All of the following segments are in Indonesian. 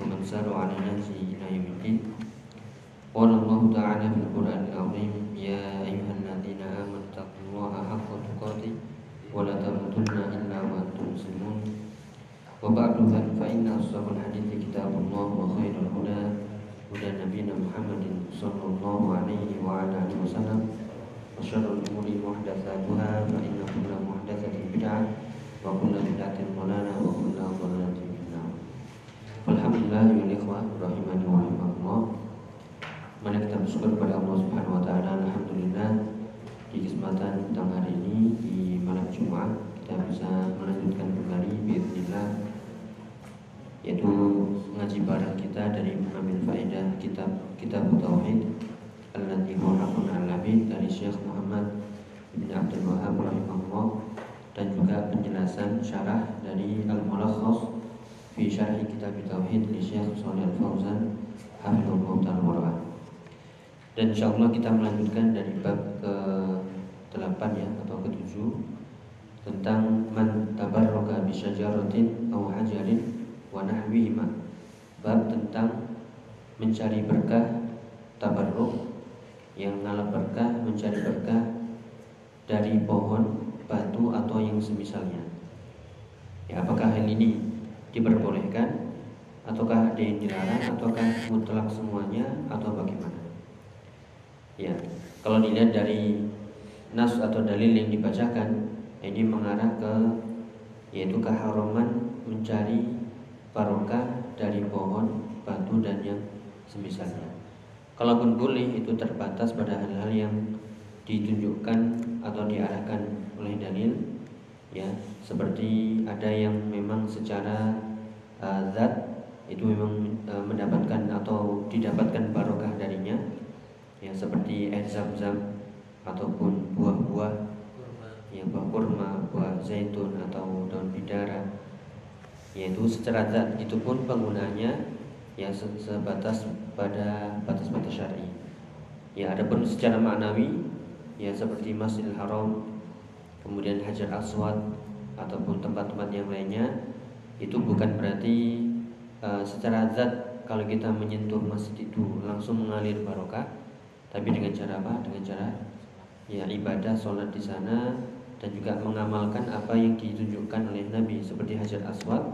ومن سار على نهجه إلى يوم الدين. قال الله تعالى في القرآن العظيم يا أيها الذين آمنوا اتقوا الله حق تقاته ولا تموتن إلا وأنتم مسلمون. وبعد ذلك فإن أصدق الحديث كتاب الله وخير الهدى هدى نبينا محمد صلى الله عليه وعلى آله وسلم. وشر الأمور محدثاتها فإن كل محدثة بدعة وكل بدعة ضلالة وكل ضلالة Alhamdulillah ya ikhwah rahimani wa rahimakumullah. Mana kita bersyukur kepada Allah Subhanahu wa taala alhamdulillah di kesempatan petang hari ini di malam Jumat kita bisa melanjutkan kembali bismillah yaitu ngaji bareng kita dari mengambil faedah kitab kitab tauhid haqqun 'alal 'abid dari Syekh Muhammad bin Abdul Wahab rahimahullah dan juga penjelasan syarah dari Al-Mulakhas fi syarhi kitab tauhid li Syekh Shalih Al-Fauzan hafizahullah taala dan insya Allah kita melanjutkan dari bab ke 8 ya atau ke 7 tentang man tabarroka bisyajaratin aw hajarin wa nahwihima. Bab tentang mencari berkah tabarruk yang ngalap berkah mencari berkah dari pohon batu atau yang semisalnya. Ya apakah hal ini diperbolehkan ataukah ada yang dilarang ataukah mutlak semuanya atau bagaimana Ya, kalau dilihat dari nas atau dalil yang dibacakan, ini mengarah ke yaitu keharaman mencari barokah dari pohon, batu dan yang semisalnya. Kalaupun boleh itu terbatas pada hal-hal yang ditunjukkan atau diarahkan oleh dalil ya seperti ada yang memang secara uh, zat itu memang uh, mendapatkan atau didapatkan barokah darinya. Ya seperti air zam-zam ataupun buah-buah. Yang buah kurma, buah zaitun atau daun bidara. Yaitu secara zat itu pun penggunanya ya sebatas pada batas-batas syar'i. Ya adapun secara maknawi ya seperti Masjidil Haram, kemudian Hajar Aswad ataupun tempat-tempat yang lainnya itu bukan berarti uh, secara zat kalau kita menyentuh masjid itu langsung mengalir barokah tapi dengan cara apa? Dengan cara ya ibadah sholat di sana dan juga mengamalkan apa yang ditunjukkan oleh Nabi seperti Hajar Aswad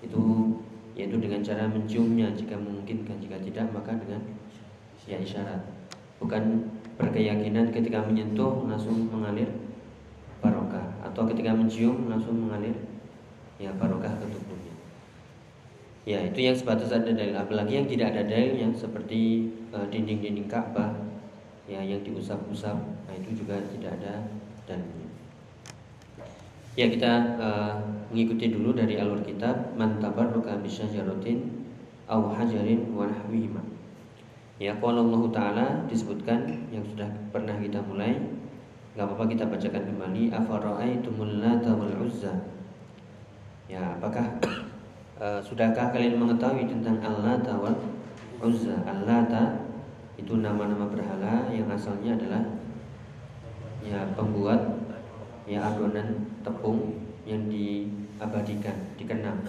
itu yaitu dengan cara menciumnya jika memungkinkan jika tidak maka dengan ya isyarat bukan berkeyakinan ketika menyentuh langsung mengalir atau ketika mencium langsung mengalir. Ya barokah ke tubuhnya ya itu yang sebatas ada dalil. Apalagi yang tidak ada dalilnya seperti dinding-dinding uh, Ka'bah ya yang diusap-usap. Nah itu juga tidak ada dalilnya. Ya kita uh, mengikuti dulu dari alur kitab man tabarruka bisyajaratin aw hajarin wa nahwihima. Ya qala Allah taala disebutkan yang sudah pernah kita mulai nggak apa-apa kita bacakan kembali afara'aitumul lata wal uzza ya apakah uh, sudahkah kalian mengetahui tentang al-lata wal uzza al-lata itu nama-nama berhala yang asalnya adalah ya pembuat ya adonan tepung yang diabadikan, dikenang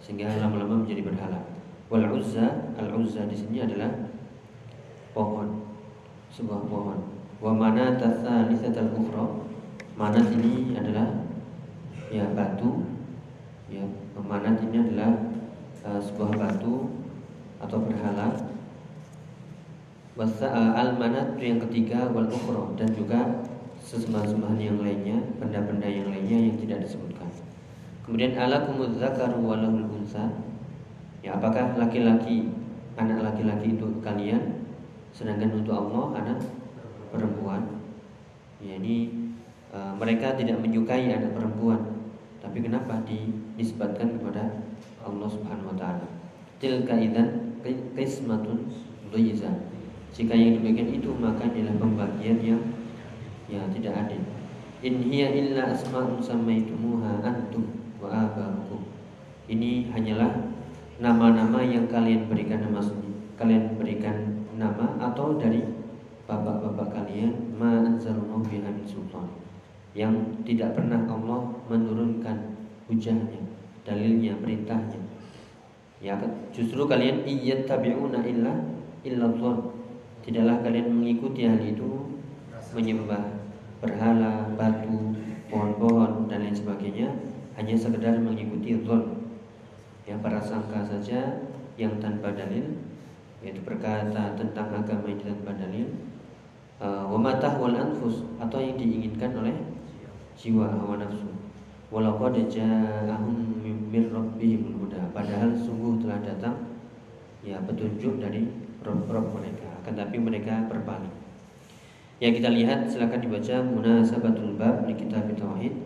sehingga lama-lama menjadi berhala. Wal uzza, al uzza di sini adalah pohon, sebuah pohon. Wa mana tasalisatal ukhra? Mana ini adalah ya batu. Ya, mana ini adalah uh, sebuah batu atau berhala Wasa al-manat yang ketiga wal ukhra dan juga sesembahan-sembahan yang lainnya, benda-benda yang lainnya yang tidak disebutkan. Kemudian alakumuz zakaru walahul unsa. Ya, apakah laki-laki anak laki-laki itu kalian sedangkan untuk Allah anak perempuan? Ya, ini e, mereka tidak menyukai anak perempuan. Tapi kenapa di, disebutkan kepada Allah Subhanahu wa taala? tilka idan qismatun dhiza. Jika yang demikian itu maka adalah pembagian yang ya tidak adil. In hiya illa asma'un samaitumuha antum wa aba'ukum. Ini hanyalah nama-nama yang kalian berikan nama kalian berikan nama atau dari bapak-bapak kalian ma anzalallahu biha min sultan yang tidak pernah Allah menurunkan hujahnya, dalilnya, perintahnya. Ya, justru kalian iyattabi'una illa illa Tidaklah kalian mengikuti hal itu menyembah berhala, batu, pohon-pohon dan lain sebagainya hanya sekedar mengikuti zon. Yang prasangka saja yang tanpa dalil yaitu berkata tentang agama yang tanpa dalil uh, wal anfus atau yang diinginkan oleh jiwa hawa nafsu walaqad ja'ahum min rabbihim huda padahal sungguh telah datang ya petunjuk dari roh-roh mereka akan tapi mereka berpaling. Ya kita lihat silakan dibaca munasabatul bab di kitab tauhid.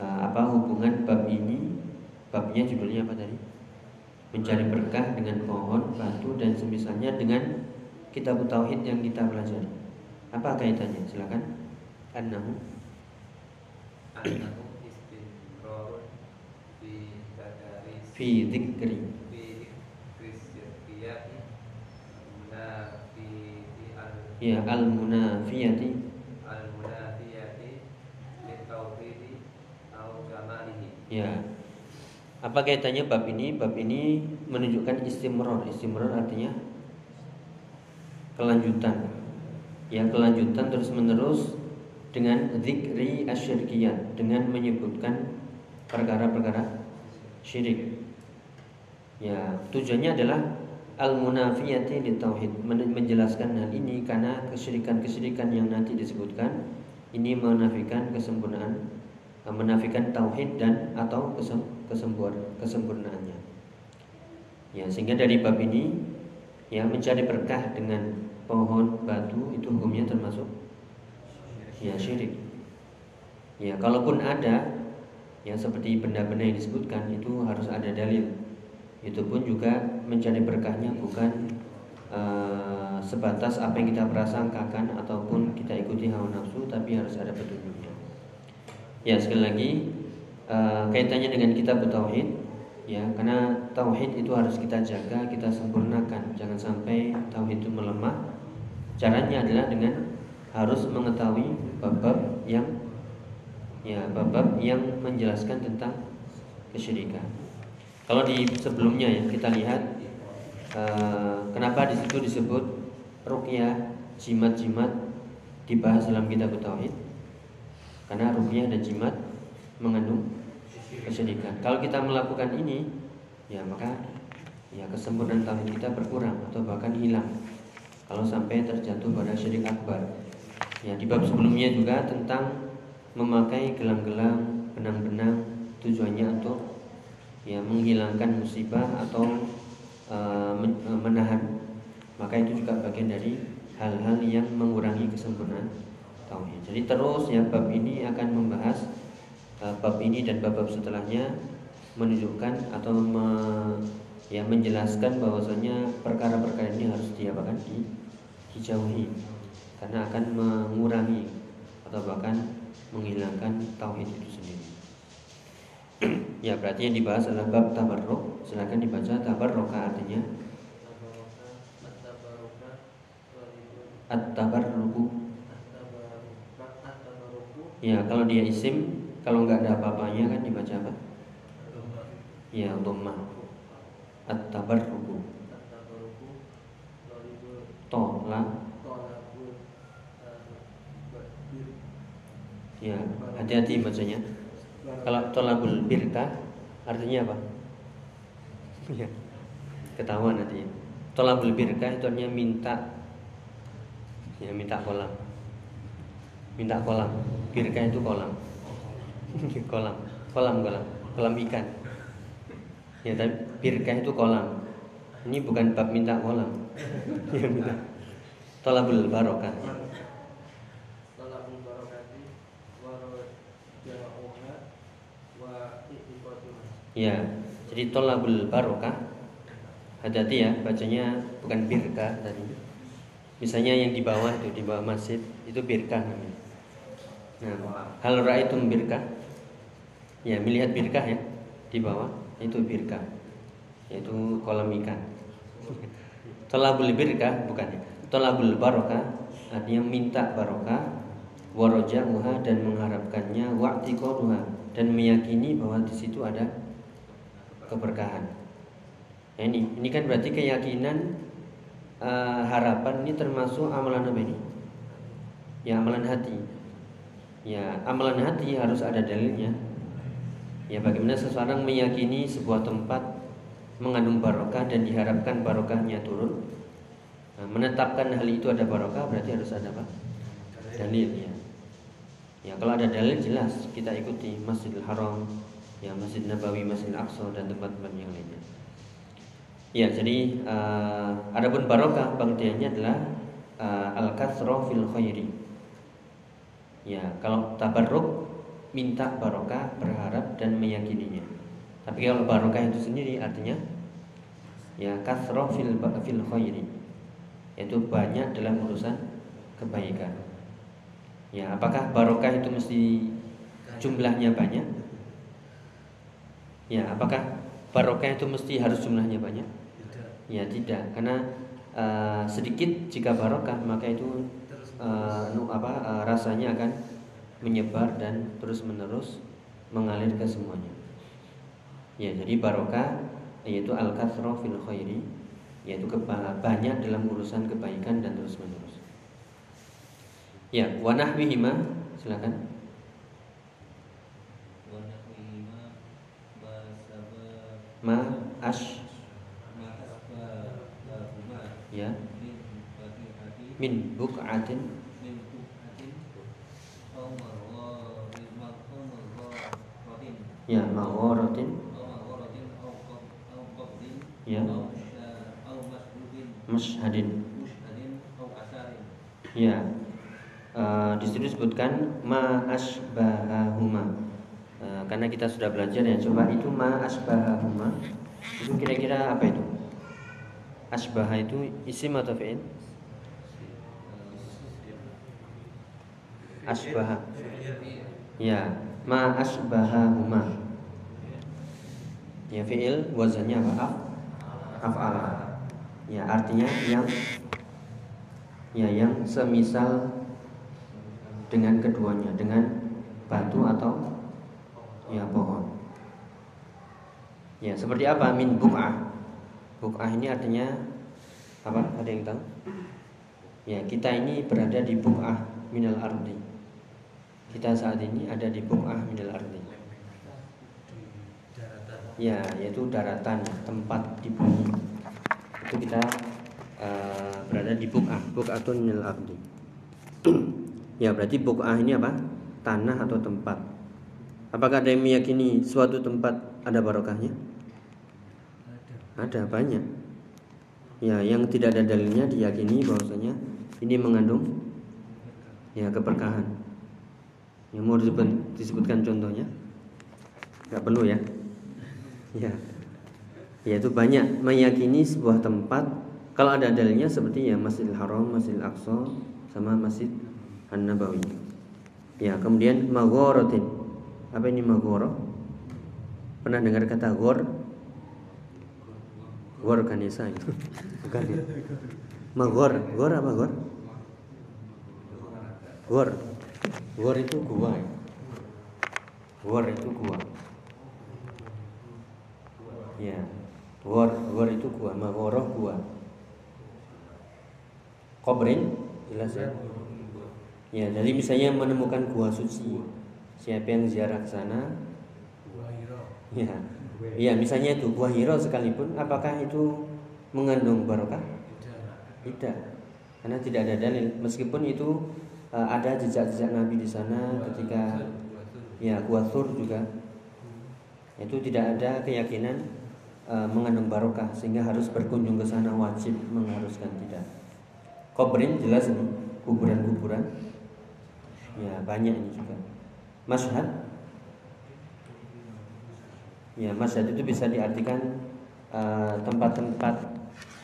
Uh, apa hubungan bab ini? Babnya judulnya apa tadi? Mencari berkah dengan pohon, batu dan semisalnya dengan kitab tauhid yang kita pelajari. Apa kaitannya? Silakan. Annahu. Annahu fi dzikri. Ya al munafiyati al munafiyati litauhidi au kamalihi ya apa kaitannya bab ini? Bab ini menunjukkan istimror. Istimror artinya kelanjutan ya kelanjutan terus menerus dengan zikri asyirkiyat dengan menyebutkan perkara-perkara syirik ya tujuannya adalah al-munafiyati di tauhid menjelaskan hal ini karena kesyirikan-kesyirikan yang nanti disebutkan ini menafikan kesempurnaan eh, menafikan tauhid dan atau kesempur kesempurnaannya. Ya, sehingga dari bab ini ya mencari berkah dengan pohon batu itu hukumnya termasuk? Ya syirik. Ya, kalaupun ada yang seperti benda-benda yang disebutkan itu harus ada dalil. Itu pun juga mencari berkahnya bukan uh, sebatas apa yang kita prasangkakan ataupun kita ikuti hawa nafsu tapi harus ada petunjuknya. Ya sekali lagi uh, kaitannya dengan kita tauhid ya karena tauhid itu harus kita jaga kita sempurnakan. Jangan sampai tauhid itu melemah. Caranya adalah dengan harus mengetahui bab-bab yang ya bab-bab yang menjelaskan tentang kesyirikan. Kalau di sebelumnya ya kita lihat uh, kenapa di situ disebut rukyah jimat-jimat dibahas dalam kitab tauhid? Karena rukyah dan jimat mengandung kesyirikan. Kalau kita melakukan ini ya maka ya kesempurnaan tauhid kita berkurang atau bahkan hilang kalau sampai terjatuh pada syirik akbar. Ya di bab sebelumnya juga tentang memakai gelang-gelang benang-benang tujuannya untuk ya menghilangkan musibah atau uh, menahan maka itu juga bagian dari hal-hal yang mengurangi kesempurnaan tauhid. Jadi terus ya bab ini akan membahas bab ini dan bab-bab setelahnya menunjukkan atau me, ya menjelaskan bahwasanya perkara-perkara ini harus diapakan di dijauhi karena akan mengurangi atau bahkan menghilangkan tauhid itu sendiri ya berarti yang dibahas adalah bab tabarruk. Silakan dibaca tabarruka artinya at-tabarruku. Ya, kalau dia isim, kalau nggak ada apa-apanya kan dibaca apa? Ya, dhammah. At-tabarruku. Tola. Ya, hati-hati bacanya. Kalau tolabul birka artinya apa? Ya, ketahuan nanti. Tolabul birka itu artinya minta, ya minta kolam, minta kolam. Birka itu kolam, kolam, kolam, kolam, kolam ikan. Ya, tapi birka itu kolam. Ini bukan bab minta kolam. Ya, minta. Tolabul barokah. Ya, jadi tolabul barokah hati-hati ya bacanya bukan birka tadi misalnya yang di bawah itu di bawah masjid itu birka namanya nah hal ra'aitum birka ya melihat birkah ya di bawah itu birka yaitu kolam ikan tolabul birkah bukan ya tolabul barokah artinya minta barokah warojamuha dan mengharapkannya wa'tiqaduha dan meyakini bahwa di situ ada keberkahan. Nah, ini ini kan berarti keyakinan uh, harapan ini termasuk amalan apa ini? Ya amalan hati. Ya amalan hati harus ada dalilnya. Ya bagaimana seseorang meyakini sebuah tempat mengandung barokah dan diharapkan barokahnya turun. Nah, menetapkan hal itu ada barokah berarti harus ada apa? Dalil ya. Ya kalau ada dalil jelas kita ikuti Masjidil Haram, ya Masjid Nabawi, Masjid Aqsa dan tempat-tempat yang lainnya. Ya jadi uh, adapun barokah pengertiannya adalah uh, al kasroh fil khairi. Ya kalau tabarruk minta barokah, berharap dan meyakininya. Tapi kalau barokah itu sendiri artinya ya kasroh fil fil khairi yaitu banyak dalam urusan kebaikan. Ya, apakah barokah itu mesti jumlahnya banyak? Ya, apakah barokah itu mesti harus jumlahnya banyak? Ya, tidak, karena uh, sedikit jika barokah maka itu uh, apa uh, rasanya akan menyebar dan terus-menerus mengalir ke semuanya. Ya, jadi barokah yaitu al-kathra fil khairi yaitu banyak dalam urusan kebaikan dan terus-menerus. Ya, wa nahwihima silakan. Ma ash ya min buk'atin ya magharatin ya. Mashhadin ya. Uh, di situ disebutkan ma asbahahuma. Uh, karena kita sudah belajar ya coba itu ma asbahahuma. Itu kira-kira apa itu? Asbah itu isim atau fi'il? Asbah. Ya ma asbahahuma ya fi'il wazannya apa af'al ya artinya yang ya yang semisal dengan keduanya dengan batu atau ya pohon. Ya, seperti apa min buk'ah? Buk'ah ini artinya apa? Ada yang tahu? Ya, kita ini berada di buk'ah minal ardi. Kita saat ini ada di buk'ah minal ardi. Ya, yaitu daratan, tempat di bumi. Itu kita uh, berada di buk'ah, buk'atun minal ardi. Ya berarti buk'ah ini apa? Tanah atau tempat. Apakah ada yang meyakini suatu tempat ada barokahnya? Ada, banyak. Ya, yang tidak ada dalilnya diyakini bahwasanya ini mengandung ya keberkahan. Yang mau disebut, disebutkan contohnya? Gak perlu ya. Ya. Yaitu banyak meyakini sebuah tempat kalau ada dalilnya seperti ya Masjidil Haram, Masjidil Aqsa sama Masjid An-Nabawi. Ya, kemudian magharatin. Apa ini maghara? Pernah dengar kata ghor? Ghor kanisa itu. Bukan ya. Maghor, ghor apa ghor? Ghor. Ghor itu gua. Ya? Ghor itu gua. Ya. Ghor, ghor itu gua, maghoroh gua. Kobrin jelas ya. Ya, jadi misalnya menemukan gua suci, siapa yang ziarah ke sana? Ya, ya misalnya itu gua hiro sekalipun, apakah itu mengandung barokah? Tidak, karena tidak ada dalil. Meskipun itu uh, ada jejak-jejak Nabi di sana ketika ya gua sur juga, itu tidak ada keyakinan uh, mengandung barokah sehingga harus berkunjung ke sana wajib mengharuskan tidak. Kobrin jelas ini kuburan-kuburan Ya banyak ini juga. Masyhad. Ya masyhad itu bisa diartikan eh, tempat-tempat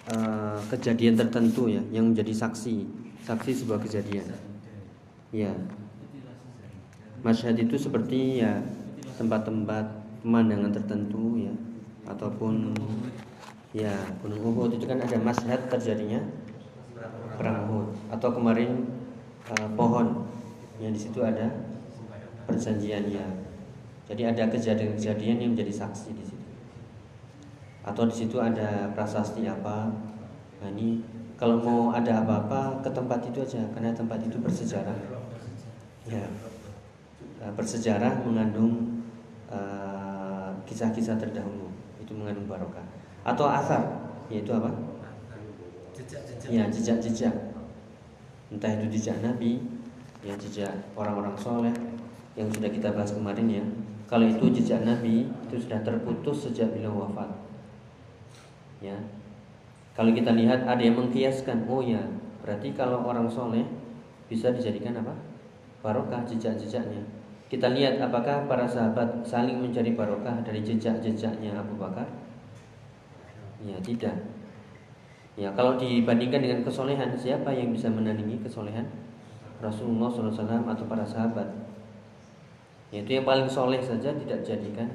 uh, kejadian tertentu ya yang menjadi saksi saksi sebuah kejadian ya masyhad itu seperti ya tempat-tempat pemandangan tertentu ya ataupun ya Gunung Uhud. Itu kan ada masyhad terjadinya perang Uhud. Atau kemarin uh, pohon yang di situ ada perjanjian ya. Jadi ada kejadian-kejadian yang menjadi saksi di situ. Atau di situ ada prasasti apa. Nah ini kalau mau ada apa-apa ke tempat itu aja. Karena tempat itu bersejarah ya. Nah, bersejarah mengandung eh, kisah-kisah uh, terdahulu. Itu mengandung barokah. Atau asar yaitu apa? Ya jejak-jejak. Entah itu jejak nabi ya jejak orang-orang soleh yang sudah kita bahas kemarin ya. Kalau itu jejak nabi itu sudah terputus sejak beliau wafat. Ya. Kalau kita lihat ada yang mengkiaskan. Oh ya. Berarti kalau orang soleh bisa dijadikan apa barokah jejak-jejaknya. Kita lihat apakah para sahabat saling mencari barokah dari jejak-jejaknya Abu Bakar? Ya tidak. Ya kalau dibandingkan dengan kesolehan siapa yang bisa menandingi kesolehan? Rasulullah SAW atau para sahabat? Yaitu yang paling soleh saja tidak dijadikan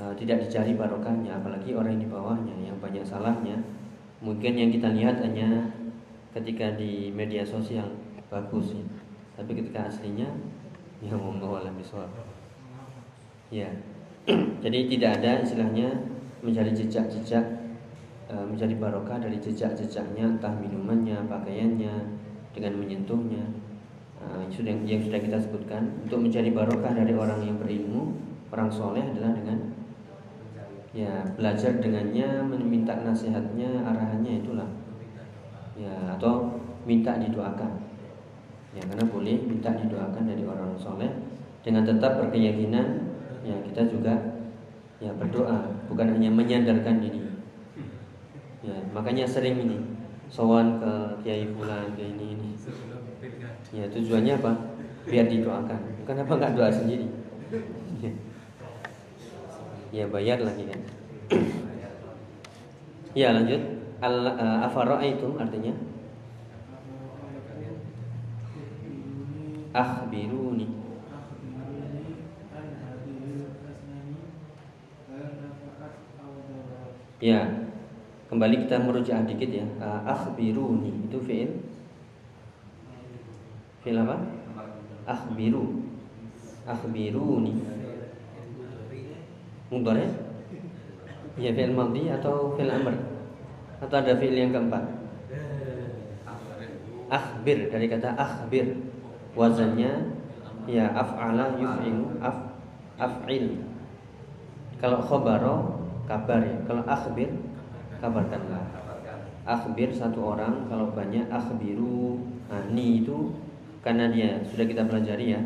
uh, tidak dicari barokahnya apalagi orang yang di bawahnya yang banyak salahnya. Mungkin yang kita lihat hanya ketika di media sosial bagus ya. Tapi ketika aslinya ya monggo alam ya jadi tidak ada istilahnya mencari jejak-jejak uh, mencari barokah dari jejak-jejaknya entah minumannya pakaiannya dengan menyentuhnya. Uh, yang sudah yang sudah kita sebutkan untuk mencari barokah dari orang yang berilmu orang soleh adalah dengan ya belajar dengannya meminta nasihatnya arahannya itulah. Ya atau minta didoakan ya karena boleh minta didoakan dari orang soleh dengan tetap berkeyakinan ya kita juga ya berdoa bukan hanya menyandarkan diri. Ya makanya sering ini sowan ke kiai fulan ke ini ini. Ya tujuannya apa? Biar didoakan. Bukan apa nggak doa sendiri. Ya. Bayar lagi kan. Ya lanjut. Al uh, itu artinya akhbiruni. Ya kembali kita merujuk dikit ya. Uh, akhbiruni itu fiil? Fiil apa? Akhbiru. Akhbiruni. Mudhari? Ya fi'il madhi atau fi'il amr? Atau ada fi'il yang keempat? Akhbir dari kata akhbir Wazannya Ya af'ala yuf'ilu af, Af'il. Kalau khobaro Kabar ya. Kalau akhbir Kabarkanlah. Akhbir satu orang Kalau banyak akhbiru. Nah itu Karena dia sudah kita pelajari ya.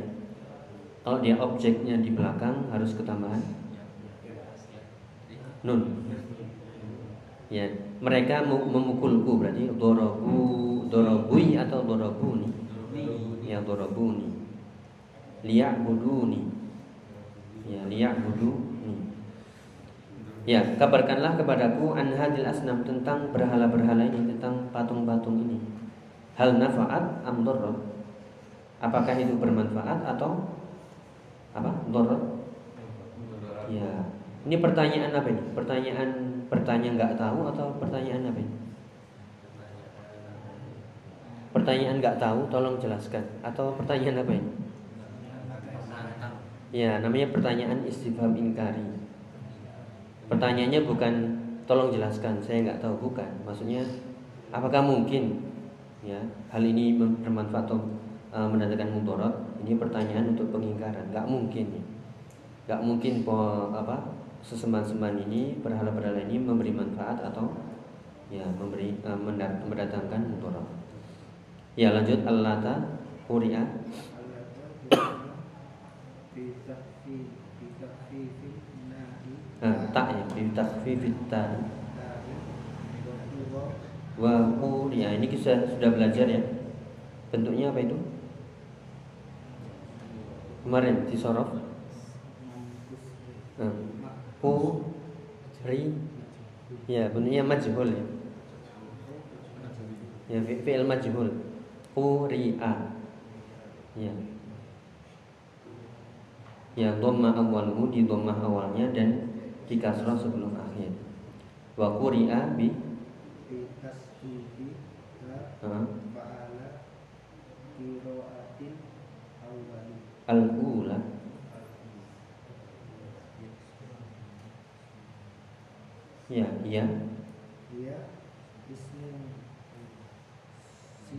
Kalau dia objeknya di belakang Harus ketambahan. Nun. Ya mereka memukulku berarti dorobu dorobui atau dorobuni ya dorobuni liak buduni ya liak buduni ya kabarkanlah kepadaku an hadil asnam tentang berhala-berhala ini tentang patung-patung ini. Hal nafaat am apakah itu bermanfaat atau apa? Doror ya. Ini pertanyaan apa ini? Pertanyaan pertanyaan nggak tahu atau pertanyaan apa ini? Pertanyaan nggak tahu, tolong jelaskan. Atau pertanyaan apa ini? Ya, namanya pertanyaan istifham inkari. Pertanyaannya bukan tolong jelaskan, saya nggak tahu bukan. Maksudnya apakah mungkin ya hal ini bermanfaat atau uh, mendatangkan mudarat? Ini pertanyaan untuk pengingkaran. Nggak mungkin ya. Nggak mungkin po, apa sesembahan-sembahan ini berhala-berhala ini memberi manfaat atau ya memberi uh, mendatangkan mudarat. Ya lanjut al-lata Quri'a Nah, tak ya bi takhfifit ta wa quri'a ini kita sudah belajar ya. Bentuknya apa itu? Kemarin di sorof. Nah, Puri Ya, bunyinya majhul ya. Ya, fi- fi'il majhul. Quri'a. Ya. Ya, dhamma awwaluhu di dhammah awalnya dan di kasrah sebelum akhir. Wa quri'a bi al-ula Ya, ya, Dia Ismu Si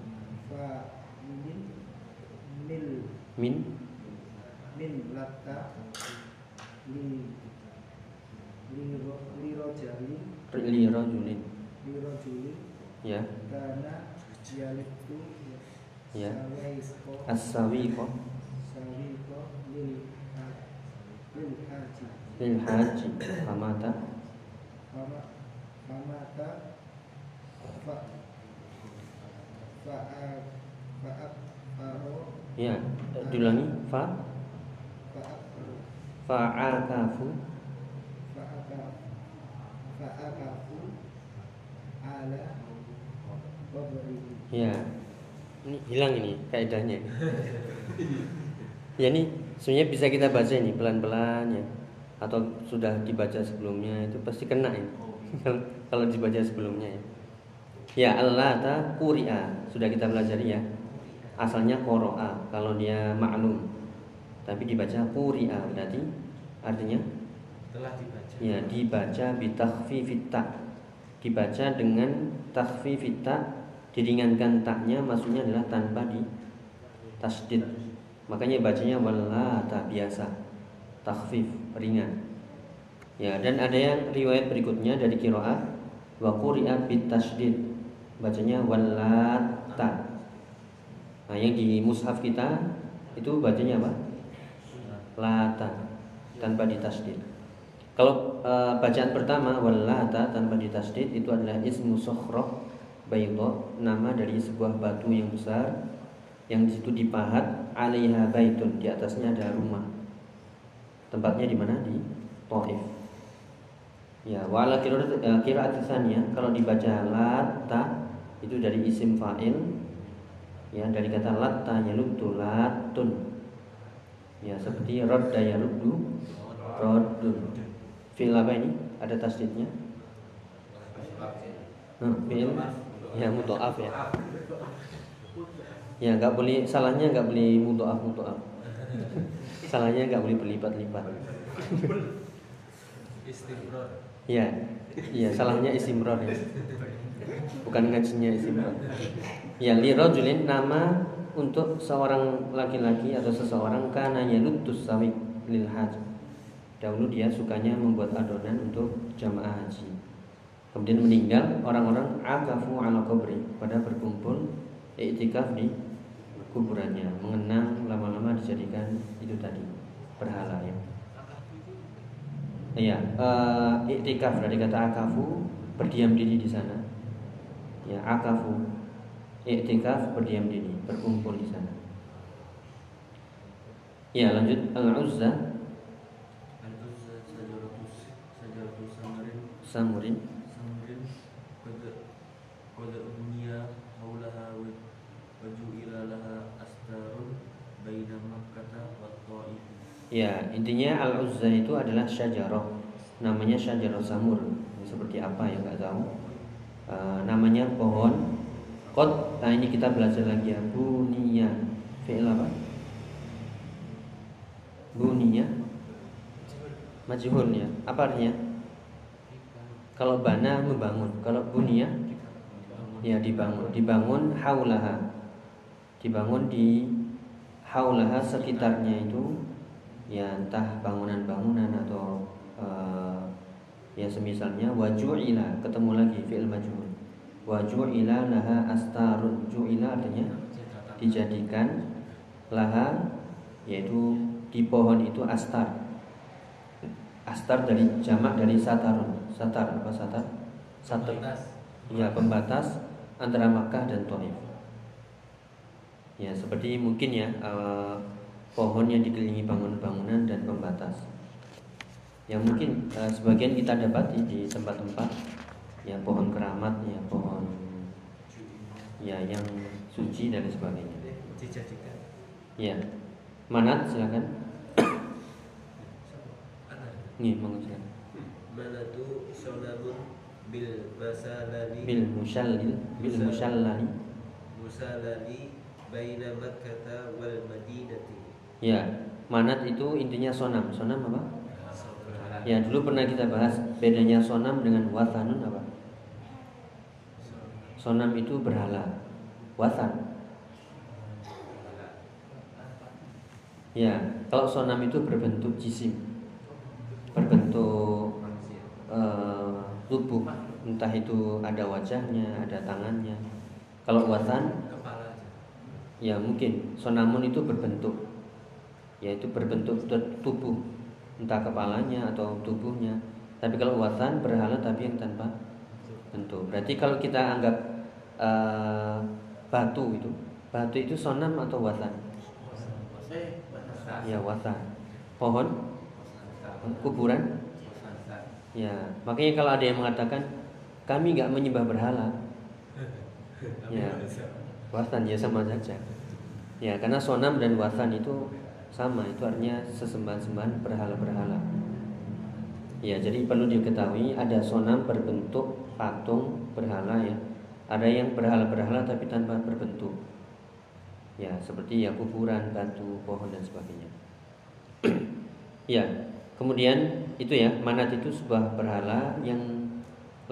Fa'ilin Mil. Min? Min Lata. Li. Li Li Rojalin li rajulin Li Rojulin ya. Karena Yalitu Ya. Sawaiko as-sawiqa Sawiko Lil Lil Haji. Lil haji. Famata. Fama Famata. Fa Faro ya diulangi. Fa. Faro Fa'akafu. Ala Qabrihi ya ini hilang ini kaidahnya. Ya ini sebenarnya bisa kita baca ini pelan-pelan ya. Atau sudah dibaca sebelumnya itu pasti kena ya kalau dibaca sebelumnya ya ya allata kuri'a sudah kita pelajari ya asalnya qoro'a kalau dia maklum tapi dibaca kuri'a berarti artinya telah dibaca Ya, dibaca bitakhfifit ta. Dibaca dengan takhfifit ta, diringankan taknya maksudnya adalah tanpa di tasdid. Makanya bacanya walata biasa. Takhfif, ringan. Ya, dan ada yang riwayat berikutnya dari qiraah wa quri'a bitasdid. Bacanya walata. Nah, yang di mushaf kita itu bacanya apa? Lata tanpa ditasdid. Kalau e, bacaan pertama walata tanpa ditasdid itu adalah ismu sokhroh baydo nama dari sebuah batu yang besar yang di situ dipahat alaiha baitun di atasnya ada rumah. Tempatnya di mana di Taif. Ya, wala kiraat tsaniyah kalau dibaca lata itu dari isim fa'il ya dari kata latta yaluddu latun. Ya, seperti radda yaluddu raddun. Fi'il apa ini? Ada tasdidnya? Hmm, fi'il ya mudhoaf ya. Ya nggak boleh salahnya nggak boleh mudhoaf mudhoaf. salahnya nggak boleh berlipat-lipat. Ya, iya salahnya istimror ya. Bukan ngajinya istimror. Ya li rajulin nama untuk seorang laki-laki atau seseorang karena yalutus sawik lil hajj. Dahulu dia sukanya membuat adonan untuk jamaah haji. Kemudian meninggal orang-orang akafu ala kubri pada berkumpul iktikaf di kuburannya, mengenang lama-lama dijadikan itu tadi berhala ya. Iya, eh, iktikaf dari kata akafu berdiam diri di sana. Ya, akafu iktikaf berdiam diri, berkumpul di sana. Ya, lanjut al-uzza Al-Uzza sajaratus sajaratus samarin samurin samarin qad qad dunya haulaha wa wa ju'ila laha astarun baina makkah wa ta'if Ya, intinya al-uzza itu adalah syajarah. Namanya syajarah samur. Seperti apa ya nggak tahu. Eh, namanya pohon kot. Nah ini kita belajar lagi ya. Bunia. Fi'il apa? Bunia. Majhul ya. Apa artinya? Kalau bana membangun. Kalau bunia ya dibangun. Dibangun haulaha. Dibangun di haulaha sekitarnya itu ya entah bangunan-bangunan atau eh, Ya semisalnya waju'ila ketemu lagi fi'il majhul. Waju'ila laha astarun. Ju'ila artinya dijadikan laha yaitu di pohon itu astar. Astar dari jamak dari satarun. Satar apa satar? Satar. Ya pembatas antara Makkah dan Thaif. Ya seperti mungkin ya eh, pohon yang dikelilingi bangunan-bangunan dan pembatas yang mungkin uh, sebagian kita dapati di tempat-tempat yang pohon keramat ya pohon ya yang suci dan sebagainya. Dijadikan. Ya. Manat silakan. Nih monggo silakan. Manatu sonamun bil masalali bil musyallil bil musyallali musalali baina Makkah wal Madinati. ya manat itu intinya sonam. Sonam apa Ya dulu pernah kita bahas bedanya sonam dengan watanun apa? Sonam itu berhala, watan. Ya, kalau sonam itu berbentuk jisim, berbentuk uh, tubuh, entah itu ada wajahnya, ada tangannya. Kalau watan, ya mungkin sonamun itu berbentuk, yaitu berbentuk tubuh, entah kepalanya atau tubuhnya. Tapi kalau watan berhala tapi yang tanpa bentuk. Berarti kalau kita anggap uh, batu itu, batu itu sonam atau watan? Ya watan. Pohon, kuburan. Ya, makanya kalau ada yang mengatakan kami nggak menyembah berhala, ya watan ya sama saja. Ya, karena sonam dan watan itu sama, itu artinya sesembahan-sembahan berhala-berhala. Ya, jadi perlu diketahui ada sonam berbentuk patung berhala ya. Ada yang berhala-berhala tapi tanpa berbentuk. Ya, seperti ya kuburan, batu, pohon dan sebagainya. ya, kemudian itu ya, manat itu sebuah berhala yang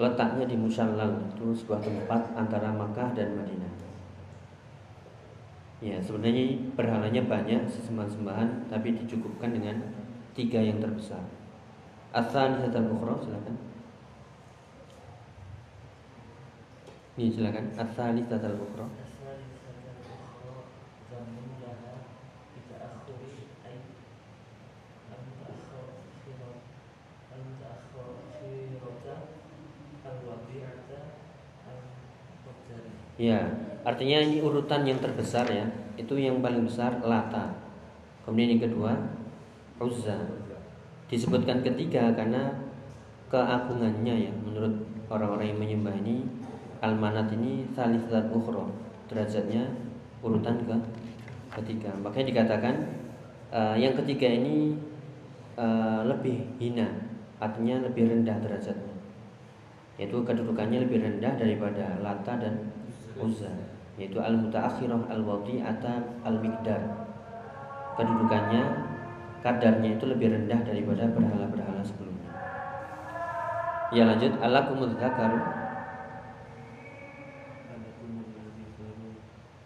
letaknya di Musallal, itu sebuah tempat antara Makkah dan Madinah. Ya, sebenarnya berhalanya banyak sesembahan-sembahan tapi dicukupkan dengan tiga yang terbesar. Asal al ukhra silakan. Nih silakan. Asal al ukhra. Ya, artinya ini urutan yang terbesar ya. Itu yang paling besar Lata. Kemudian yang kedua Uzza. Disebutkan ketiga karena keagungannya ya menurut orang-orang yang menyembah ini Al-Manat ini salisat ukhra. Derajatnya urutan ke ketiga. Makanya dikatakan uh, yang ketiga ini uh, lebih hina, artinya lebih rendah derajatnya. Yaitu kedudukannya lebih rendah daripada Lata dan Uzza yaitu al mutaakhirah al wadi'ata al miqdar kedudukannya kadarnya itu lebih rendah daripada berhala-berhala sebelumnya. Ya lanjut. Alakumul dzakaru.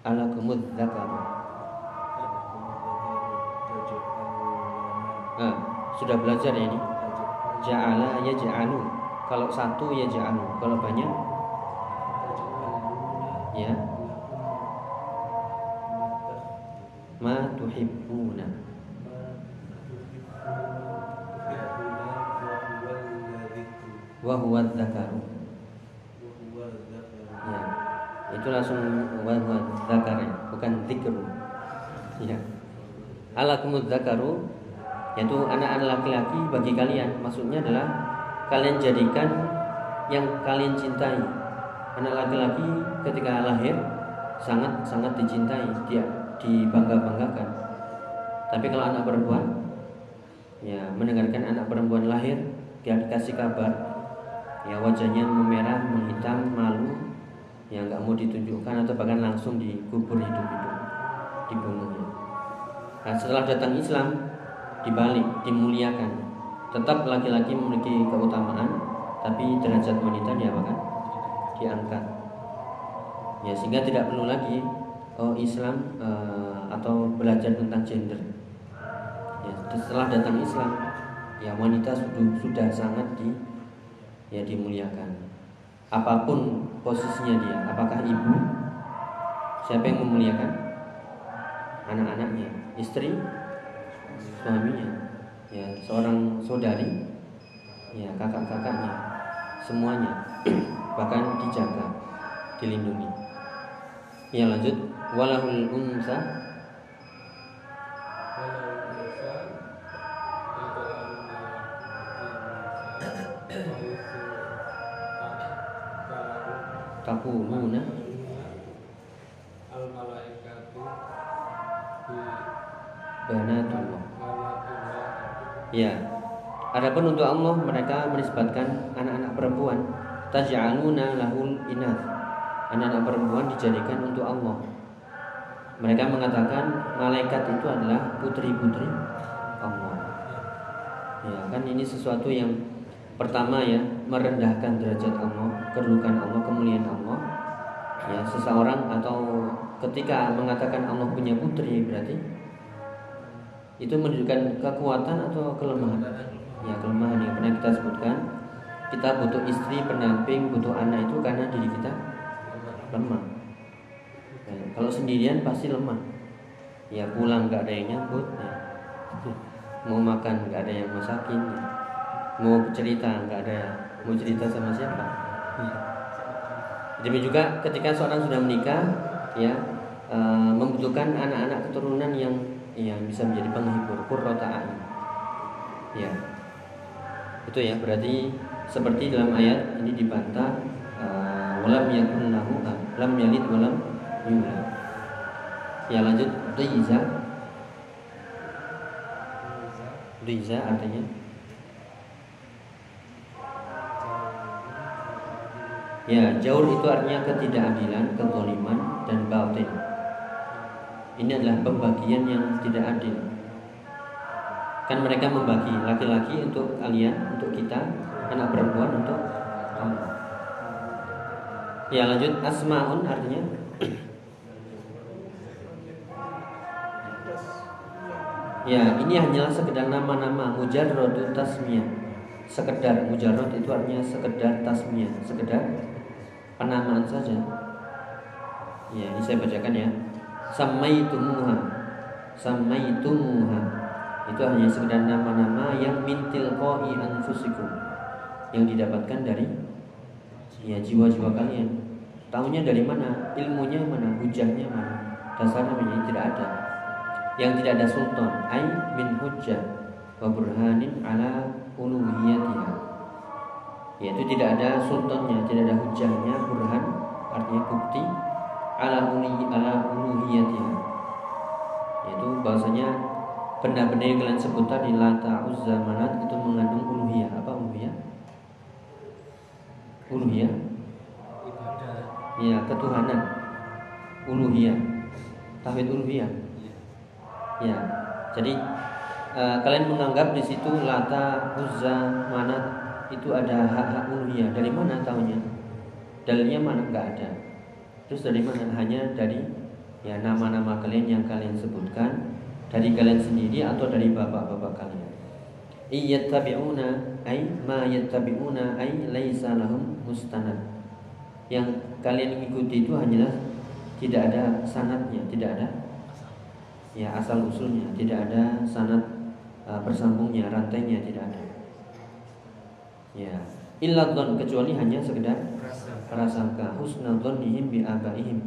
Alakumul dzakaru. Nah, sudah belajar ya ini? Ja'ala ya ja'alu kalau satu ya ja'alu kalau banyak? Ya ma tuhibbuna. Wa huwa dzakaru. Ya. Itu langsung wa huwa dzakar ya bukan dzikru. Ya. Alakumud dzakaru yaitu anak-anak laki-laki bagi kalian. Maksudnya adalah kalian jadikan yang kalian cintai. Anak laki-laki ketika lahir sangat sangat dicintai dia dibangga banggakan tapi kalau anak perempuan ya mendengarkan anak perempuan lahir dia dikasih kabar ya wajahnya memerah menghitam malu ya nggak mau ditunjukkan atau bahkan langsung dikubur hidup-hidup dibunuh ya. nah setelah datang Islam dibalik dimuliakan. Tetap laki-laki memiliki keutamaan tapi derajat wanita diapakan diangkat. Ya sehingga tidak perlu lagi oh Islam uh, atau belajar tentang gender ya setelah datang Islam ya wanita sudah sudah sangat di ya dimuliakan. Apa pun posisinya dia, apakah ibu? Siapa yang memuliakan? Anak-anaknya, istri, suaminya, ya seorang saudari, ya kakak-kakaknya, semuanya bahkan dijaga, dilindungi. Ya lanjut, walahul unsa takuluna al malaikatu banatullah Ya. Adapun untuk Allah mereka menisbatkan anak-anak perempuan taj'aluna lahul inath. Anak-anak perempuan dijadikan untuk Allah. Mereka mengatakan malaikat itu adalah putri-putri Allah. Ya, kan ini sesuatu yang pertama ya, merendahkan derajat Allah, kedudukan Allah, kemuliaan Allah. Ya, seseorang atau ketika mengatakan Allah punya putri berarti itu menunjukkan kekuatan atau kelemahan ya kelemahan yang pernah kita sebutkan kita butuh istri pendamping butuh anak itu karena diri kita lemah kalau sendirian pasti lemah ya pulang nggak ada yang nyambut ya. mau makan nggak ada yang masakin ya. mau cerita nggak ada mau cerita sama siapa Ya. juga ketika seorang sudah menikah ya eh, membutuhkan anak-anak keturunan yang yang bisa menjadi penghibur qurrata a'yun. Ya. Itu ya berarti seperti dalam ayat ini dibantah uh, walam yakun lahu ah, lam yalid walam Ya lanjut Riza Riza artinya Ya, jauh itu artinya ketidakadilan, kezaliman dan batin. Ini adalah pembagian yang tidak adil. Kan mereka membagi laki-laki untuk kalian, untuk kita, anak perempuan untuk kamu. Ya lanjut asmaun artinya Ya, ini hanyalah sekedar nama-nama mujarradu tasmiyah. Sekedar mujarrad itu artinya sekedar tasmiyah, sekedar penamaan saja. Ya, ini saya bacakan ya. Samaitumuha. Samaitumuha. Itu hanya sekedar nama-nama yang mintil qoi anfusikum yang didapatkan dari ya jiwa-jiwa kalian. Tahunya dari mana? Ilmunya mana? Hujahnya mana? Dasarnya tidak ada yang tidak ada sultan ai min hujjah wa burhanin ala uluhiyatiha. Yaitu tidak ada sultannya tidak ada hujahnya burhan artinya bukti ala uli ala uluhiyatiha. Yaitu bahwasanya benda-benda yang kalian sebut tadi lata uzza manat itu mengandung uluhiyah. Apa uluhiyah? Uluhiyah? Ya ketuhanan. Uluhiyah. Tauhid uluhiyah Ya, jadi eh, kalian menganggap di situ Lata, Uzza, Manat itu ada hak-hak uluhiyah. Dari mana tahunya? Dalilnya mana? Enggak ada. Terus dari mana? Hanya dari ya nama-nama kalian yang kalian sebutkan dari kalian sendiri atau dari bapak-bapak kalian. Iyattabi'una ay ma yattabi'una ay laisa lahum mustanad. Yang kalian ikuti itu hanyalah tidak ada sanatnya, tidak ada ya asal usulnya. Tidak ada sanat uh, bersambungnya rantainya tidak ada. Ya. Illa dhon kecuali hanya sekedar prasangka. Husnadzonnihim bi abaihim.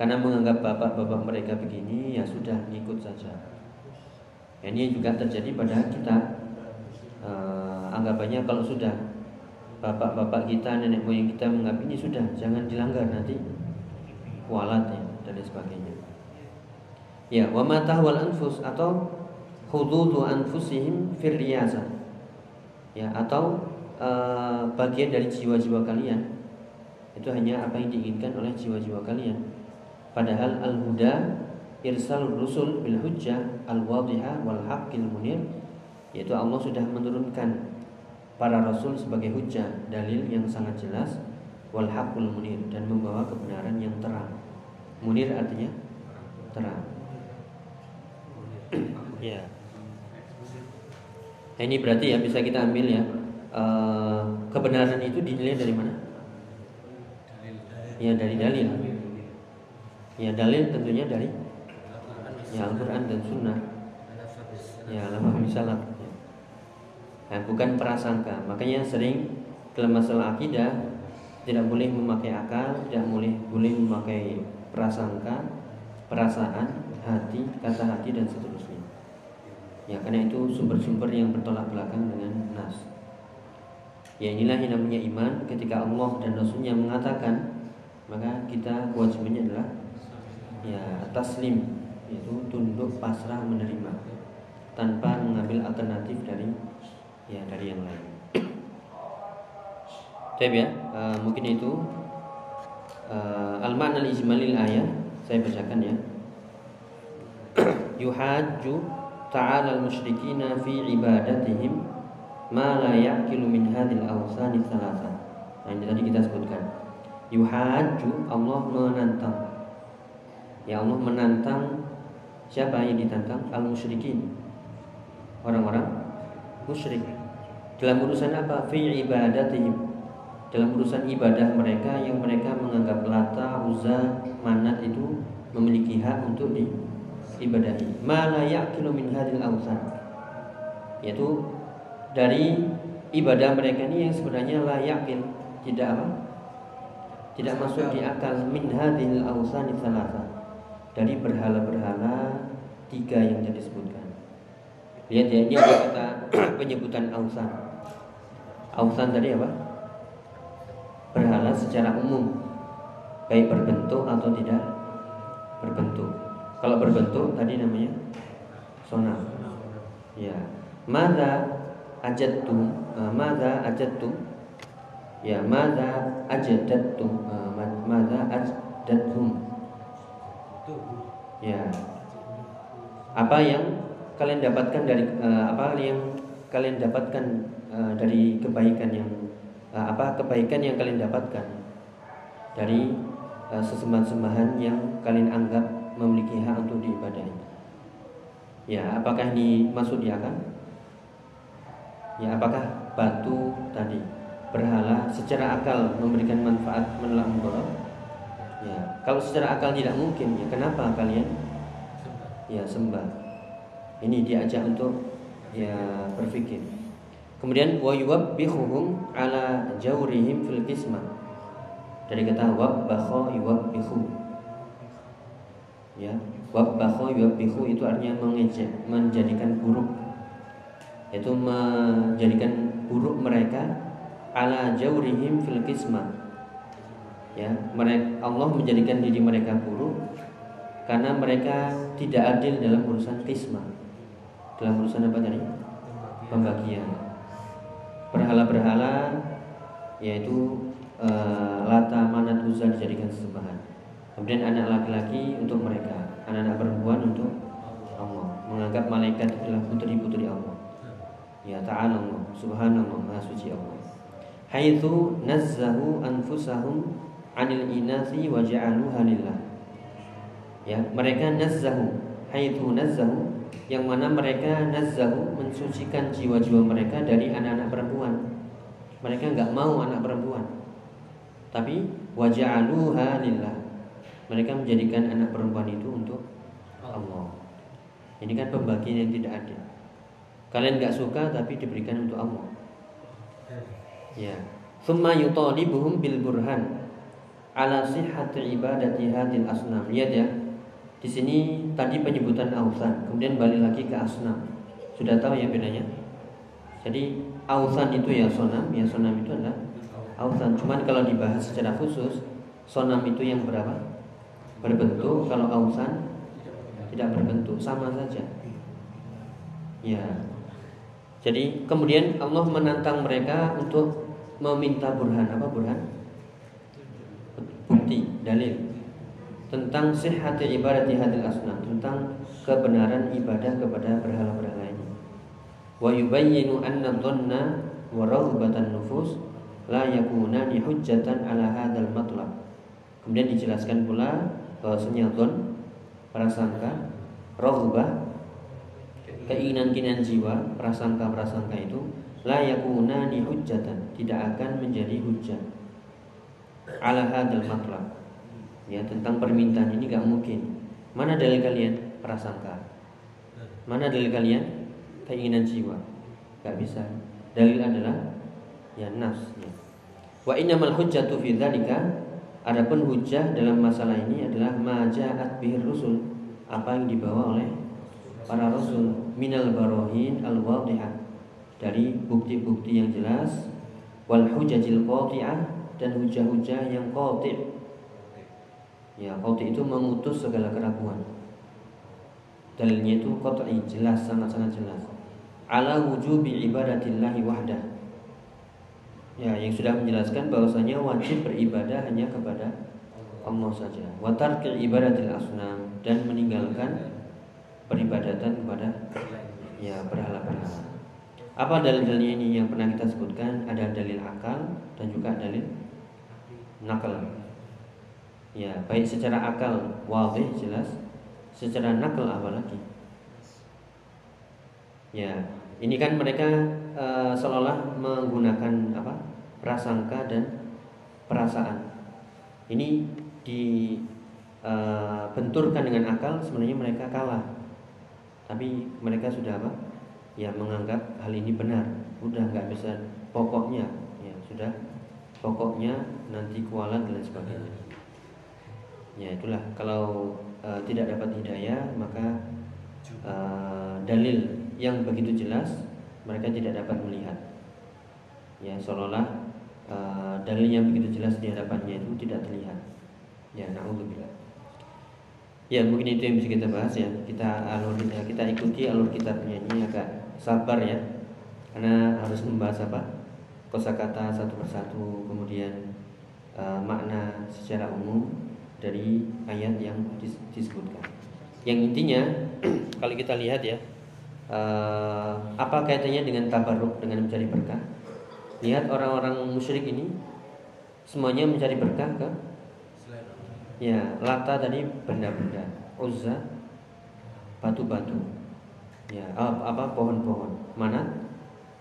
Karena menganggap bapak-bapak mereka begini ya sudah ikut saja. Ya, ini juga terjadi pada kita. Uh, anggapannya kalau sudah bapak-bapak kita nenek moyang kita menganggap ini sudah jangan dilanggar nanti. Kualat ya dan sebagainya Ya, wa ma tahwal anfus atau hududu anfusihim fir riyasa. Ya, atau uh, bagian dari jiwa-jiwa kalian. Itu hanya apa yang diinginkan oleh jiwa-jiwa kalian. Padahal al-huda irsal rusul bil hujjah al-wadhiha wal haqqil munir yaitu Allah sudah menurunkan para rasul sebagai hujjah, dalil yang sangat jelas wal haqqul munir dan membawa kebenaran yang terang. Munir artinya terang. Ya. Nah, ini berarti ya bisa kita ambil ya eh, kebenaran itu dinilai dari mana? Ya dari dalil. Ya dalil tentunya dari ya Al-Quran dan Sunnah. Ya lama misalat. Ya. Nah, bukan prasangka. Makanya sering dalam masalah akidah tidak boleh memakai akal, tidak boleh boleh memakai prasangka, perasaan, hati, kata hati dan seterusnya. Ya karena itu sumber-sumber yang bertolak belakang dengan nas. Ya inilah yang namanya iman ketika Allah dan Rasulnya mengatakan maka kita kewajibannya adalah ya taslim yaitu tunduk pasrah menerima tanpa mengambil alternatif dari ya dari yang lain. Tapi ya, uh, mungkin itu uh, al-ma'na al-ijmalil ayat saya bacakan ya. Yuhajju ta'ala al-musyrikina fi ibadatihim ma la yaqilu min hadhil awsani thalatha. Nah, ini tadi kita sebutkan. Yuhajju Allah menantang. Ya Allah menantang siapa yang ditantang? Al-musyrikin. Orang-orang musyrik. Dalam urusan apa? Fi ibadatihim. Dalam urusan ibadah mereka yang mereka menganggap Lata, Uzza, Manat itu memiliki hak untuk diibadahi. Ma la yaqilu min hadhil awsan. Yaitu dari ibadah mereka ini yang sebenarnya layakin tidak apa? Tidak masuk di akal min hadhil awsani salasa. Dari berhala-berhala tiga yang tadi disebutkan. Lihat ya ini ada kata penyebutan awsan. Awsan tadi apa? Berhala secara umum. Baik berbentuk atau tidak berbentuk kalau berbentuk tadi namanya sonam ya. Mada ajattum uh, madza ajattum ya madza ajadattum uh, madza ajdattum ya. Apa yang kalian dapatkan dari uh, apa yang kalian dapatkan uh, dari kebaikan yang uh, apa kebaikan yang kalian dapatkan dari uh, sesembahan-sembahan yang kalian anggap memiliki hak untuk diibadahi ya apakah ini masuk di akal Ya, apakah batu tadi berhala secara akal memberikan manfaat menolak mudarat? Ya, kalau secara akal tidak mungkin, ya kenapa kalian ya sembah? Ini diajak untuk ya berpikir. Kemudian wa yuwabbihuhum ala jawrihim fil qismah. Dari kata wabbakha yuwabbihu. Ya, wabbakha yuwabbihu itu artinya mengejek, menjadikan buruk. Yaitu menjadikan buruk mereka ala jaurihim fil qismah ya mereka Allah menjadikan diri mereka buruk karena mereka tidak adil dalam urusan kismah dalam urusan apa tadi? Pembagian. Berhala-berhala yaitu e, lata manat uzza dijadikan sesembahan kemudian anak laki-laki untuk mereka anak-anak perempuan untuk Allah. Menganggap malaikat adalah putri-putri Allah. Ya ta'ala Allah Subhanallah Maha suci Allah. Haithu nazzahu anfusahum Anil inasi wa ja'aluha lillah. Ya mereka nazzahu Haithu nazzahu Yang mana mereka nazzahu Mensucikan jiwa-jiwa mereka Dari anak-anak perempuan. Mereka nggak mau anak perempuan. Tapi wa ja'aluha lillah Mereka menjadikan anak perempuan itu untuk Allah Ini kan pembagian yang tidak adil Kalian gak suka tapi diberikan untuk Allah. Ya. Thumma yutalibuhum bil burhan ala sihhati ibadati hadil asnam. Lihat ya. Di sini tadi penyebutan ausan, kemudian balik lagi ke asnam. Sudah tahu ya bedanya? Jadi ausan itu ya sonam, ya sonam itu adalah ausan. Cuman kalau dibahas secara khusus, sonam itu yang berapa? Berbentuk. Kalau ausan tidak berbentuk, sama saja. Ya, jadi kemudian Allah menantang mereka untuk meminta burhan apa burhan? Bukti, dalil tentang sihhati ibadati hadil asnam, tentang kebenaran ibadah kepada berhala-berhala ini. Wa yubayyinu anna dhanna wa raghbatan nufus la yakunani hujjatan ala hadzal matlab. Kemudian dijelaskan pula bahwasanya dhon prasangka, raghbah keinginan-keinginan jiwa, prasangka-prasangka itu la yakunani hujjatan tidak akan menjadi hujjah. Ala hadzal matlab. Ya tentang permintaan ini gak mungkin. Mana dalil kalian? Prasangka. Mana dalil kalian? Keinginan jiwa. Gak bisa. Dalil adalah ya nafs ya. wa innamal hujjatu fi dzalika adapun hujjah dalam masalah ini adalah maja'at bihir rusul apa yang dibawa oleh para rasul minal barohin al wadihah dari bukti-bukti yang jelas wal hujajil qati'ah dan hujah-hujah yang qati' ya qati' itu memutus segala keraguan. Dalilnya itu qat'i jelas sangat-sangat jelas. Ala wujubi ibadatillahi wahdah ya yang sudah menjelaskan bahwasanya wajib beribadah hanya kepada Allah saja wa tarkil ibadatil asnam dan meninggalkan peribadatan kepada ya berhala-berhala apa dalil-dalilnya ini yang pernah kita sebutkan? Ada dalil akal dan juga dalil nakal. Ya, baik secara akal wadih jelas, secara nakal apa lagi? Ya, ini kan mereka uh, seolah menggunakan apa? prasangka dan perasaan. Ini dibenturkan uh, dengan akal, sebenarnya mereka kalah. Tapi mereka sudah apa? ya menganggap hal ini benar udah nggak bisa pokoknya ya sudah pokoknya nanti kualat dan sebagainya ya itulah kalau uh, tidak dapat hidayah maka dalil yang begitu jelas mereka tidak dapat melihat. Ya seolah-olah uh, dalil yang begitu jelas di hadapannya itu tidak terlihat. Ya naudzubillah. Ya mungkin itu yang bisa kita bahas ya. Kita alur kita ikuti alur kitabnya. Ini agak sabar ya. Karena harus membahas apa? Kosakata satu persatu kemudian uh, makna secara umum dari ayat yang dis disebutkan. Yang intinya kalau kita lihat ya uh, apa kaitannya dengan tabarruk dengan mencari berkah? Lihat orang-orang musyrik ini semuanya mencari berkah ke? Ya lata tadi benda-benda uzza batu-batu. Ya apa pohon-pohon. Mana?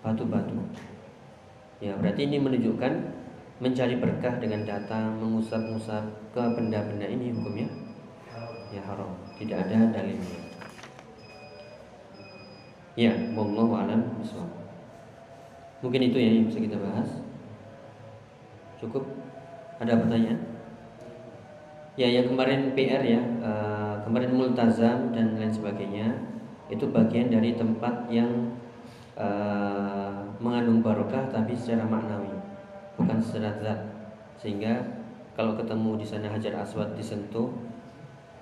Batu-batu. Ya berarti ini menunjukkan mencari berkah dengan datang mengusap-ngusap ke benda-benda ini hukumnya? Ya haram. Tidak ada dalilnya ya wallahu alam mungkin itu ya yang bisa kita bahas. Cukup? Ada pertanyaan? Ya yang kemarin PR ya uh, kemarin multazam dan lain sebagainya itu bagian dari tempat yang uh, mengandung barokah tapi secara maknawi bukan secara zat. Sehingga kalau ketemu di sana hajar aswad disentuh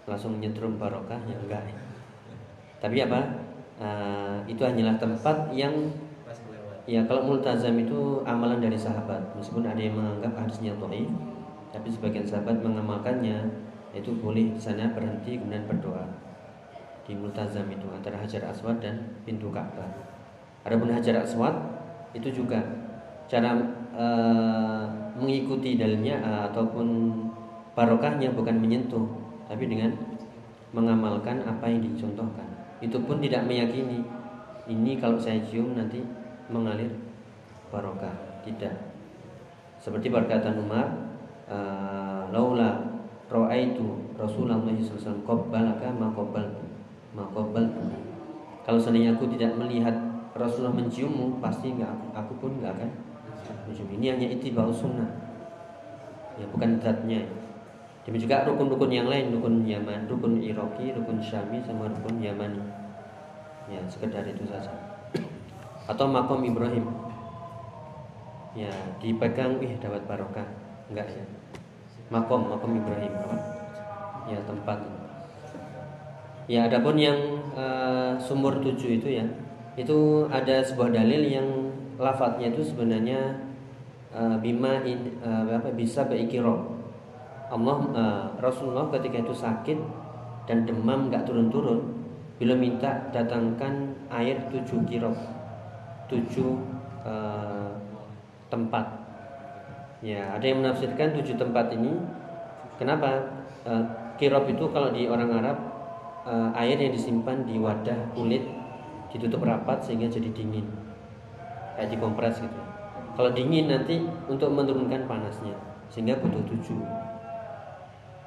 langsung nyetrum barokah ya enggak. Tapi apa uh, itu hanyalah tempat yang ya kalau multazam itu amalan dari sahabat meskipun ada yang menganggap hadisnya dhaif tapi sebagian sahabat mengamalkannya itu boleh di sana berhenti kemudian berdoa di Multazam itu antara Hajar Aswad dan pintu Ka'bah. Adapun Hajar Aswad itu juga cara e, mengikuti dalilnya e, ataupun barokahnya bukan menyentuh, tapi dengan mengamalkan apa yang dicontohkan. Itu pun tidak meyakini. Ini kalau saya cium nanti mengalir barokah, tidak. Seperti perkataan Umar, e, laula ra'aitu Rasulullah wasallam qabbalaka ma qabbaltu kalau seandainya aku tidak melihat Rasulullah menciummu pasti nggak aku, pun nggak akan mencium. Ini hanya itibau sunnah. Ya bukan zatnya Demikian juga rukun-rukun yang lain rukun Yaman rukun Iraki rukun Syami sama rukun Yamani ya sekedar itu saja. Atau makom Ibrahim. Ya dipegang ih dapat barokah. Enggak ya makom makom Ibrahim ya tempat. Ya, adapun yang uh, sumur tujuh itu ya, itu ada sebuah dalil yang lafadznya itu sebenarnya uh, bima in, uh, apa bisa beikiro. Allah uh, Rasulullah ketika itu sakit dan demam nggak turun-turun, bila minta datangkan air tujuh kiro, tujuh uh, tempat. Ya, ada yang menafsirkan tujuh tempat ini. Kenapa? Uh, kirop itu kalau di orang Arab uh, air yang disimpan di wadah kulit ditutup rapat sehingga jadi dingin. kayak dikompres gitu kalau dingin nanti untuk menurunkan panasnya sehingga butuh tujuh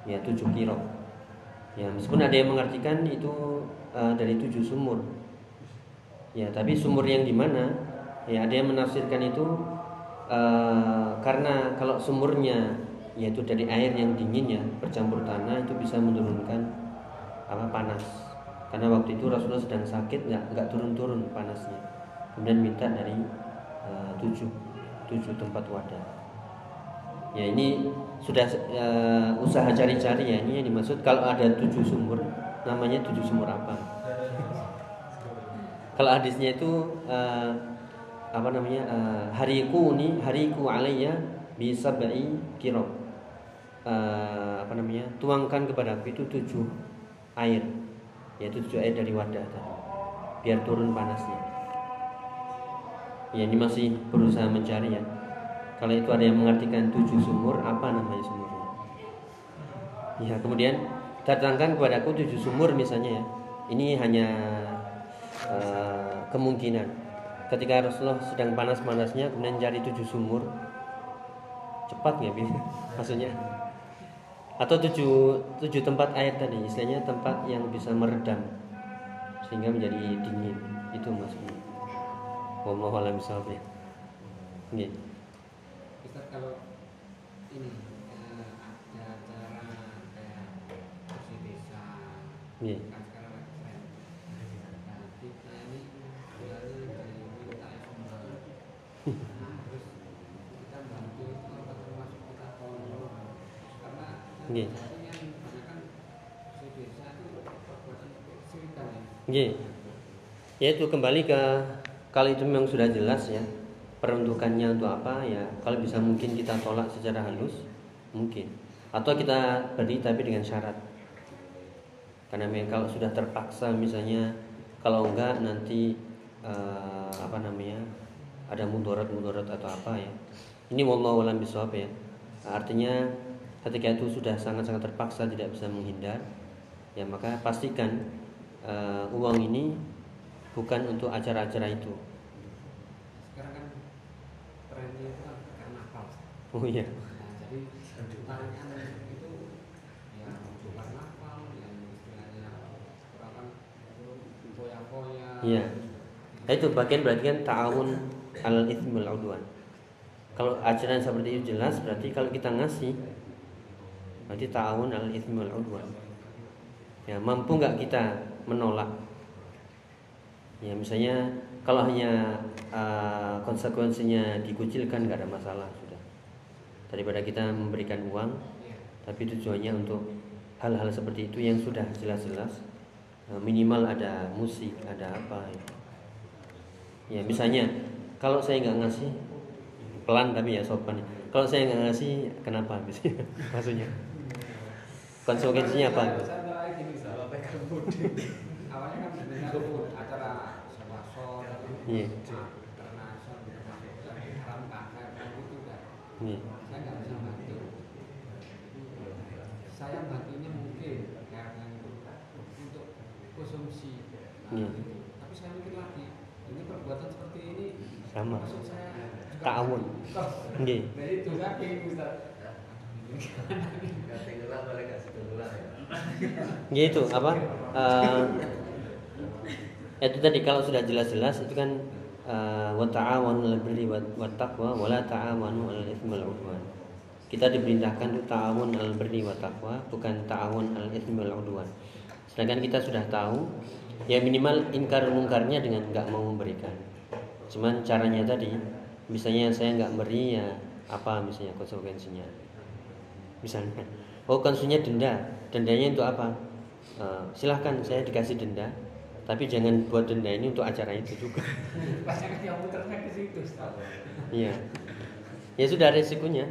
ya tujuh kilo. Ya meskipun ada yang mengartikan itu uh, dari tujuh sumur. Ya tapi sumur yang di mana? Ya ada yang menafsirkan itu uh, karena kalau sumurnya yaitu dari air yang dingin ya bercampur tanah itu bisa menurunkan apa panas. Karena waktu itu Rasulullah sedang sakit nggak nggak turun-turun panasnya. Kemudian minta dari uh, tujuh tujuh tempat wadah ya ini sudah uh, usaha cari-cari ya ini yang dimaksud kalau ada tujuh sumur namanya tujuh sumur apa? Kalau hadisnya itu uh, apa namanya uh, hariku ini hariku alayya bisa bayi kiro uh, apa namanya tuangkan kepada aku itu tujuh air yaitu tujuh air dari wadah tadi biar turun panasnya. Ya ini masih berusaha mencari ya kalau itu ada yang mengartikan tujuh sumur apa namanya sumurnya? Ya kemudian datangkan kepadaku tujuh sumur misalnya ya. Ini hanya uh, kemungkinan. Ketika Rasulullah sedang panas-panasnya kemudian cari tujuh sumur. Cepat nggak bisa? Maksudnya? Atau tujuh, tujuh tempat air tadi istilahnya tempat yang bisa meredam sehingga menjadi dingin. Itu maksudnya Wallahu bishawab ya. Kalau ini eh, ada acara kayak kursi desa Iya. kan sekarang lagi tren nah kita ini bilangnya diminta sumber terus kita bantu itu apa termasuk kita tolong karena Iya. ini banyak kursi desa itu perbuatan kesyirikan ya Iya. Ya itu kembali ke kalau itu memang sudah jelas ya peruntukannya untuk apa ya kalau bisa mungkin kita tolak secara halus mungkin. Atau kita beri tapi dengan syarat. Karena memang kalau sudah terpaksa misalnya kalau enggak nanti eh, apa namanya ada mudarat-mudarat atau apa ya. Ini wallahu alam bisawab ya. Artinya ketika itu sudah sangat-sangat terpaksa tidak bisa menghindar ya maka pastikan eh, uang ini bukan untuk acara-acara itu trennya itu kan karnaval oh iya Nah, jadi tarian itu ya untuk karnaval yang istilahnya orang kan foya-foya. Iya. Nah, itu bagian berarti kan ta'awun al itsmi wal udwan. Kalau ajaran seperti itu jelas berarti kalau kita ngasih berarti ta'awun al itsmi wal udwan. Ya, mampu nggak kita menolak? Ya, misalnya kalau hanya uh, konsekuensinya dikucilkan nggak ada masalah sudah. Daripada kita memberikan uang tapi tujuannya untuk hal-hal seperti itu yang sudah jelas-jelas uh, minimal ada musik, ada apa ya. Ya, misalnya kalau saya nggak ngasih pelan tapi ya sopan. Kalau saya nggak ngasih kenapa? Maksudnya konsekuensinya apa? Iya. kan kan. Iya. Saya nggak bisa bantu. Saya bantunya mungkin karena itu untuk konsumsi. Nah, Iya. gitu. Tapi saya mikir lagi, ini perbuatan seperti ini Sama. maksud saya Ta'awun. Nggih. Jadi itu lagi Ustaz. Sudah ulang ya. Gitu apa? Eh, itu tadi kalau sudah jelas-jelas itu kan eh, wa ta'awanu 'alal birri wat- wat taqwa wa la ta'awanu. Kita diperintahkan untuk ta'awun 'alal birri wat taqwa, bukan ta'awun 'alal itsmi wal. Sedangkan kita sudah tahu ya minimal ingkar mungkarnya dengan nggak mau memberikan. Cuman caranya tadi misalnya saya nggak beri ya apa misalnya konsekuensinya misalnya oh konsumsinya denda dendanya untuk apa Eh, silahkan saya dikasih denda tapi jangan buat denda ini untuk acara itu juga iya ya sudah resikonya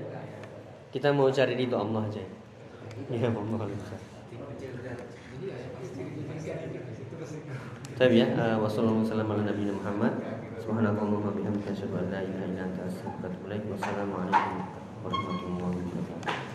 kita mau cari ridho Allah aja ya Allah. Tapi ya, wassalamualaikum warahmatullahi wabarakatuh ilaik. Wassalamualaikum warahmatullahi wabarakatuh.